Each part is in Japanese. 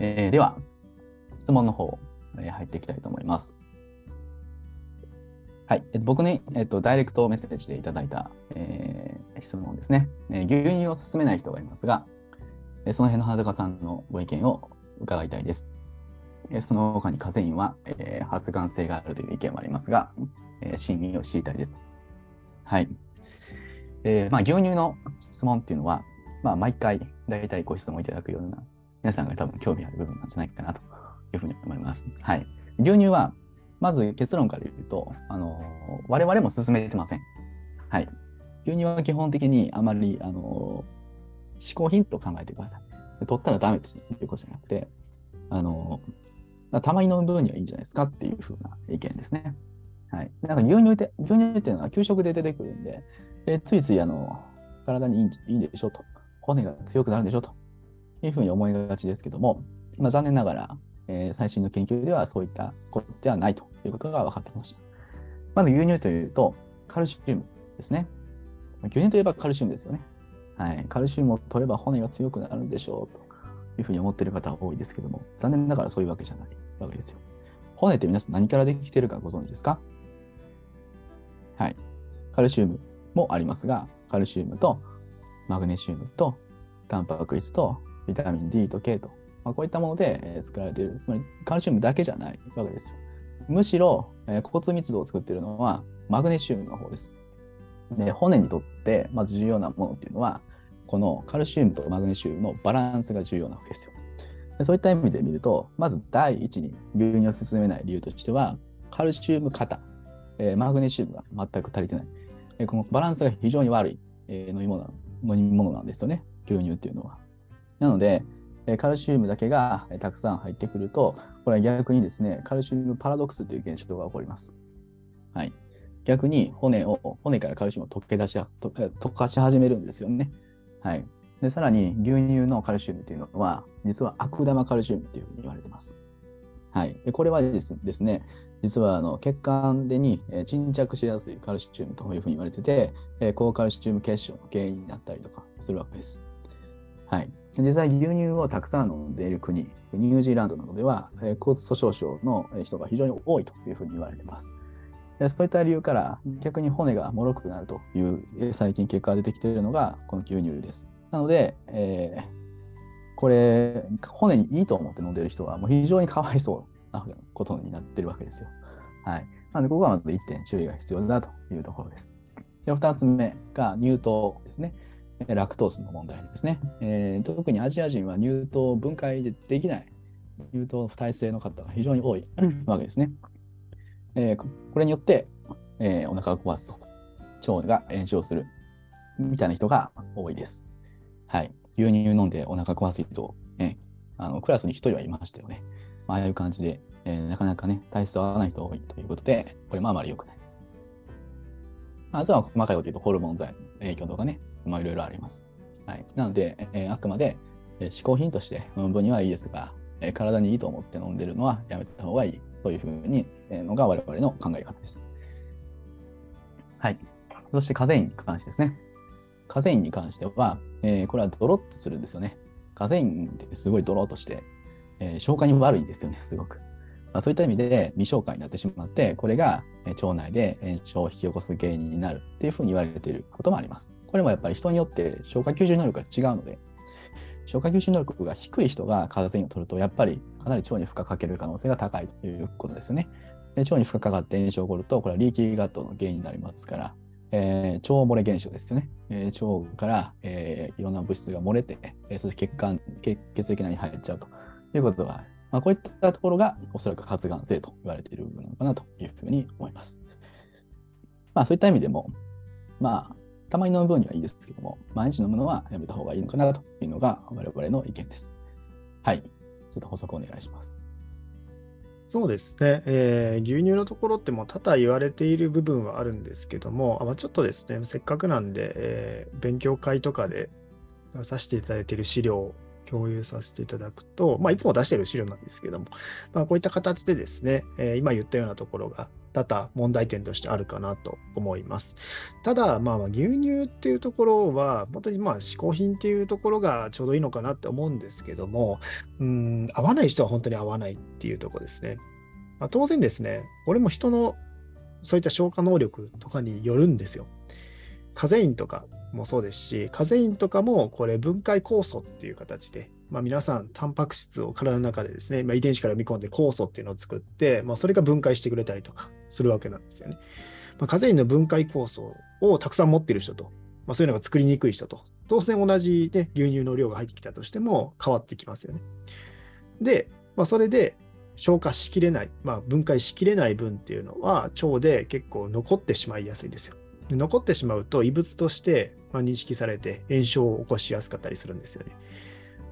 えー、では、質問の方、えー、入っていきたいと思います。はい。えっと、僕に、えっと、ダイレクトメッセージでいただいた、えー、質問ですね、えー。牛乳を勧めない人がいますが、えー、その辺の花高さんのご意見を伺いたいです。えー、その他にカゼインは、えー、発がん性があるという意見もありますが、えー、真意を知りたいです。はい。えー、まあ、牛乳の質問っていうのは、まあ、毎回、大体ご質問いただくような、皆さんが多分興味ある部分なんじゃないかなというふうに思います。はい。牛乳は、まず結論から言うと、あの、我々も進めてません。はい。牛乳は基本的にあまり、あの、嗜好品と考えてください。取ったらダメということじゃなくて、あの、たまに飲む分にはいいんじゃないですかっていうふうな意見ですね。はい。なんか牛乳って、牛乳っていうのは給食で出てくるんで、でついついあの体にいいいいんでしょと、骨が強くなるんでしょというふうに思いがちですけども、まあ、残念ながら、えー、最新の研究ではそういったことではないということが分かってきました。まず牛乳というと、カルシウムですね。牛乳といえばカルシウムですよね。はい。カルシウムを取れば骨が強くなるんでしょうというふうに思っている方が多いですけども、残念ながらそういうわけじゃないわけですよ。骨って皆さん何からできているかご存知ですか？はい。カルシウムもありますが、カルシウムとマグネシウムとタンパク質とビタミン D と K と、まあ、こういったもので作られている、つまりカルシウムだけじゃないわけですよ。むしろ、えー、骨密度を作っているのはマグネシウムの方です。で骨にとってまず重要なものっていうのは、このカルシウムとマグネシウムのバランスが重要なわけですよ。でそういった意味で見ると、まず第一に牛乳を進めない理由としては、カルシウム型、えー、マグネシウムが全く足りてない。えこのバランスが非常に悪い、え飲み物飲み物なんですよね、牛乳っていうのは。なので、えカルシウムだけがたくさん入ってくると、これは逆にですね、カルシウムパラドックスという現象が起こります。はい。逆に骨を、骨からカルシウムを溶け出し、溶かし始めるんですよね。はい。で、さらに牛乳のカルシウムっていうのは、実は悪玉カルシウムっていうふうに言われてます。はい。でこれはですね、実はあの血管でに沈着しやすいカルシウムというふうに言われてて、高カルシウム結晶の原因になったりとかするわけです。はい。実際牛乳をたくさん飲んでいる国、ニュージーランドなどでは、骨粗鬆症の人が非常に多いというふうに言われています。そういった理由から逆に骨が脆くなるという最近結果が出てきているのがこの牛乳です。なので、えー、これ骨にいいと思って飲んでいる人はもう非常にかわいそうなことになっているわけですよ。はい。なので、ここはまず1点注意が必要だというところです。で、2つ目が乳糖ですね。ラクトースの問題ですね。えー、特にアジア人は乳糖分解でできない乳糖不耐性の方が非常に多いわけですね。えー、これによって、えー、お腹が壊すと、腸が炎症するみたいな人が多いです。はい。牛乳飲んでお腹壊す人、ね、あのクラスに1人はいましたよね。ああいう感じで、えー、なかなかね、体質合わない人が多いということで、これもあまり良くない。あとは細かいこと言うと、ホルモン剤の影響とかね、まあいろいろあります。はい。なので、えー、あくまで、えー、嗜好品として飲む分にはいいですが、えー、体にいいと思って飲んでるのはやめた方がいいというふうに、えー、のが我々の考え方です。はい。そしてカゼインに関してですね。カゼインに関しては、えー、これはドロッとするんですよね。カゼインってすごいドロッとして、えー、消化に悪いですよね、すごく。まあ、そういった意味で未消化になってしまって、これが腸内で炎症を引き起こす原因になるっていうふうに言われていることもあります。これもやっぱり人によって消化吸収能力が違うので、消化吸収能力が低い人がカゼインを取ると、やっぱりかなり腸に負荷かける可能性が高いということですね。で腸に負荷かかって炎症が起こると、これはリーキーガットの原因になりますから、えー、腸漏れ現象ですよね。えー、腸から、えー、いろんな物質が漏れて、えー、そして血管血、血液内に入っちゃうということがまあ、こういったところがおそらく発がん性と言われている部分なのかなというふうに思います。まあ、そういった意味でも、まあ、たまに飲む分にはいいですけども、毎日飲むのはやめた方がいいのかなというのが我々の意見です。はい。ちょっと補足お願いします。そうですね、えー、牛乳のところっても多々言われている部分はあるんですけども、あまあ、ちょっとですね、せっかくなんで、えー、勉強会とかで出させていただいている資料共有させていただくと、まあ、いつも出してる資料なんですけども、まあ、こういった形でですね、えー、今言ったようなところが多々問題点としてあるかなと思います。ただ、まあ、牛乳っていうところは、本当にまあ嗜好品っていうところがちょうどいいのかなって思うんですけども、うん、合わない人は本当に合わないっていうところですね。まあ、当然ですね、俺も人のそういった消化能力とかによるんですよ。カゼインとかもそうですし、カゼインとかもこれ分解酵素っていう形で、まあ、皆さん、タンパク質を体の中でですね、まあ、遺伝子から見込んで酵素っていうのを作って、まあ、それが分解してくれたりとかするわけなんですよね。まあ、カゼインの分解酵素をたくさん持ってる人と、まあ、そういうのが作りにくい人と、当然同じ、ね、牛乳の量が入ってきたとしても変わってきますよね。で、まあ、それで消化しきれない、まあ、分解しきれない分っていうのは腸で結構残ってしまいやすいんですよ。で残ってしまうと異物としてま認識されて炎症を起こしやすかったりするんですよね。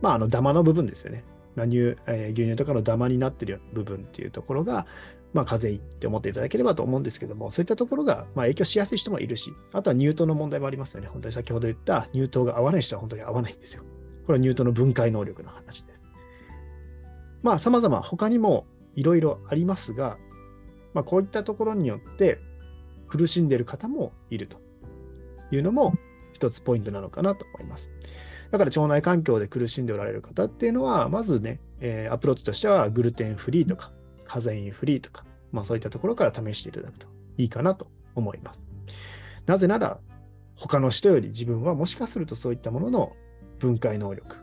まあ、あのダマの部分ですよね。乳えー、牛乳とかのダマになってる部分っていうところが、まあ、風邪って思っていただければと思うんですけども、そういったところが、まあ、影響しやすい人もいるし、あとは乳糖の問題もありますよね。本当に先ほど言った乳糖が合わない人は本当に合わないんですよ。これは乳糖の分解能力の話です。まあ、様々他にもいろいろありますが、まあ、こういったところによって苦しんでいる方もいるというのも一つポイントなのかなと思います。だから腸内環境で苦しんでおられる方っていうのは、まずね、えー、アプローチとしてはグルテンフリーとか、カゼインフリーとか、まあそういったところから試していただくといいかなと思います。なぜなら、他の人より自分はもしかするとそういったものの分解能力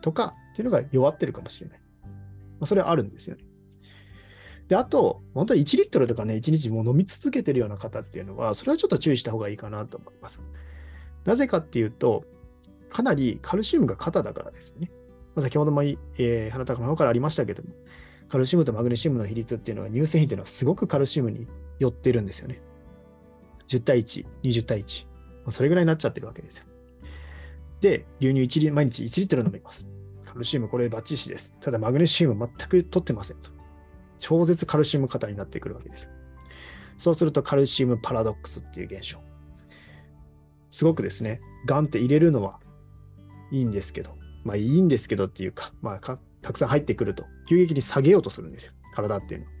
とかっていうのが弱ってるかもしれない。まあ、それはあるんですよね。で、あと、本当に1リットルとかね、1日もう飲み続けてるような方っていうのは、それはちょっと注意した方がいいかなと思います。なぜかっていうと、かなりカルシウムが肩だからですね。まあ、先ほども、えー、花高の方からありましたけども、カルシウムとマグネシウムの比率っていうのは乳製品っていうのはすごくカルシウムに寄ってるんですよね。10対1、20対1。それぐらいになっちゃってるわけですよ。で、牛乳1リ毎日1リットル飲みます。カルシウムこれバッチシです。ただマグネシウム全く取ってませんと。超絶カルシウム型になってくるわけです。そうするとカルシウムパラドックスっていう現象。すごくですね、ガンって入れるのはいいんですけど、まあいいんですけどっていうか、まあたくさん入ってくると、急激に下げようとするんですよ、体っていうのは。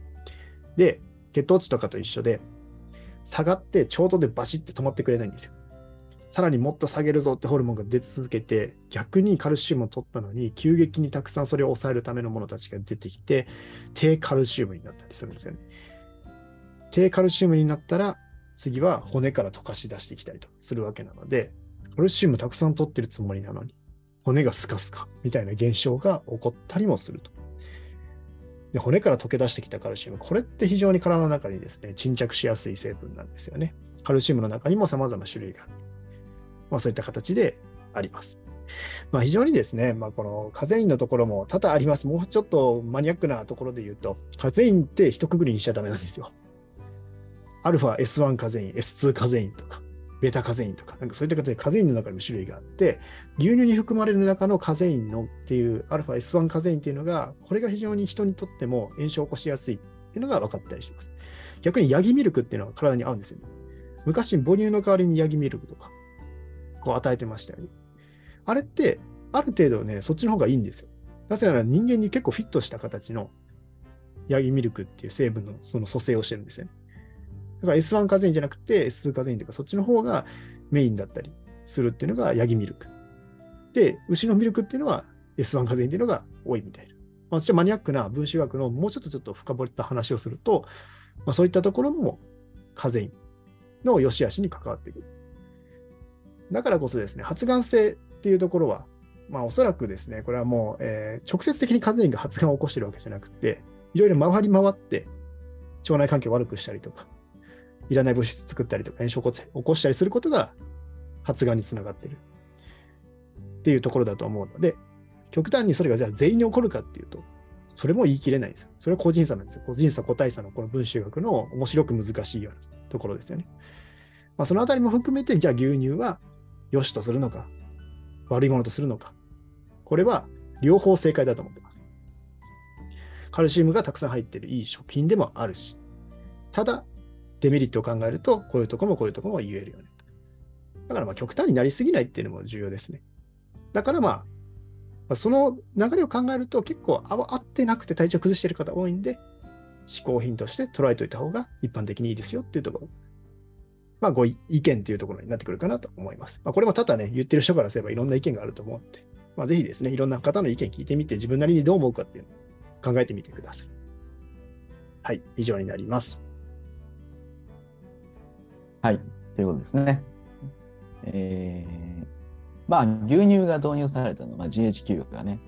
で、血糖値とかと一緒で、下がってちょうどでバシッて止まってくれないんですよ。さらにもっと下げるぞってホルモンが出続けて、逆にカルシウムを取ったのに、急激にたくさんそれを抑えるためのものたちが出てきて、低カルシウムになったりするんですよね。低カルシウムになったら、次は骨から溶かし出してきたりとするわけなので、カルシウムたくさん取ってるつもりなのに、骨がスカスカみたいな現象が起こったりもすると。で骨から溶け出してきたカルシウム、これって非常に体の中にですね、沈着しやすい成分なんですよね。カルシウムの中にも様々種類があって、まあ、そういった形であります。まあ、非常にですね、まあ、このカゼインのところも多々あります。もうちょっとマニアックなところで言うと、カゼインって一括りにしちゃダメなんですよ。アルファ S1 カゼイン、S2 カゼインとか、ベタカゼインとか、なんかそういった形でカゼインの中にも種類があって、牛乳に含まれる中のカゼインのっていうアルファ S1 カゼインっていうのが、これが非常に人にとっても炎症を起こしやすいっていうのが分かったりします。逆にヤギミルクっていうのは体に合うんですよね。昔、母乳の代わりにヤギミルクとか、こう与えてましたよね。あれって、ある程度ね、そっちの方がいいんですよ。なぜなら人間に結構フィットした形のヤギミルクっていう成分のその組成をしてるんですよね。だから S1 カゼインじゃなくて S2 カゼインというかそっちの方がメインだったりするっていうのがヤギミルク。で、牛のミルクっていうのは S1 カゼインっていうのが多いみたいな。まあ、そマニアックな分子学のもうちょっとちょっと深掘った話をすると、まあ、そういったところもカゼインの良し悪しに関わってくる。だからこそですね、発がん性っていうところは、まあおそらくですね、これはもう、えー、直接的にカゼインが発がんを起こしてるわけじゃなくて、いろいろ回り回って腸内環境を悪くしたりとか、いらない物質作ったりとか炎症を起こしたりすることが発がんにつながってるっていうところだと思うので、極端にそれがじゃあ全員に起こるかっていうと、それも言い切れないです。それは個人差なんですよ。個人差、個体差のこの分子学の面白く難しいようなところですよね。まあ、そのあたりも含めて、じゃあ牛乳は良しとするのか、悪いものとするのか。これは両方正解だと思ってます。カルシウムがたくさん入っているいい食品でもあるし、ただ、デメリットを考えると、こういうとこもこういうとこも言えるよね。だからま極端になりすぎないっていうのも重要ですね。だからまあ、その流れを考えると結構合ってなくて体調崩してる方多いんで、嗜好品として捉えておいた方が一般的にいいですよっていうところ。まあ、ご意見っていうところになってくるかなと思います。まあ、これもただね、言ってる人からすればいろんな意見があると思うので、まあ、ぜひですね、いろんな方の意見聞いてみて、自分なりにどう思うかっていうのを考えてみてください。はい、以上になります。はい、ということですね。えー、まあ、牛乳が導入されたのは、GHQ がね、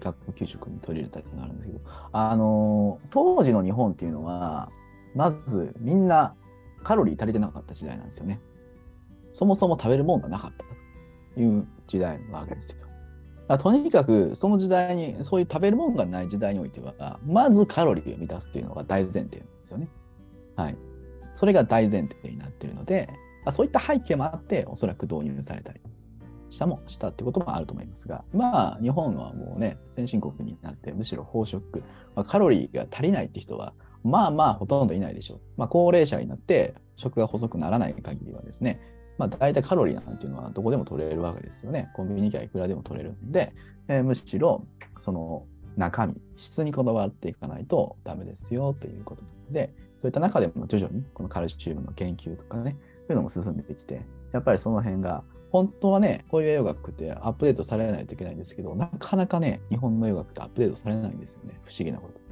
学校給食に取り入れたっていうのがあるんですけど、あのー、当時の日本っていうのは、まずみんなカロリー足りてなかった時代なんですよね。そもそも食べるもんがなかったという時代なわけですよ。とにかくその時代にそういう食べるもんがない時代においてはまずカロリーを満たすというのが大前提なんですよね。はい。それが大前提になっているのでそういった背景もあっておそらく導入されたりしたもしたってこともあると思いますがまあ日本はもうね先進国になってむしろ飽食、まあ、カロリーが足りないって人はまあまあほとんどいないでしょう。まあ、高齢者になって食が細くならない限りはですね、まあ、大体カロリーなんていうのはどこでも取れるわけですよね。コンビニ行きゃいくらでも取れるんで、えー、むしろその中身、質にこだわっていかないとダメですよということなので、そういった中でも徐々にこのカルシウムの研究とかね、そういうのも進んできて、やっぱりその辺が本当はね、こういう栄養学ってアップデートされないといけないんですけど、なかなかね、日本の栄養学ってアップデートされないんですよね。不思議なこと。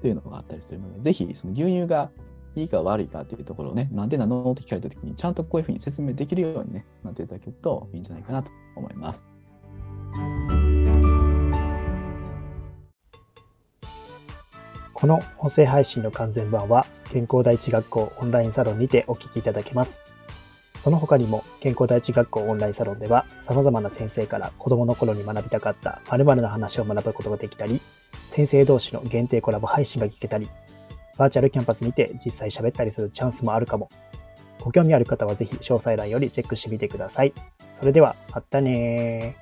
というのがあったりするので、ぜひその牛乳がいいか悪いかっていうところをね、なんでなのって聞かれたときに、ちゃんとこういうふうに説明できるようにね、なっていただけるといいんじゃないかなと思います。この音声配信の完全版は、健康第一学校オンラインサロンにてお聞きいただけます。その他にも、健康第一学校オンラインサロンでは、様々な先生から子供の頃に学びたかった〇〇の話を学ぶことができたり、先生同士の限定コラボ配信が聞けたり、バーチャルキャンパスにて実際喋ったりするチャンスもあるかも。ご興味ある方はぜひ詳細欄よりチェックしてみてください。それでは、またね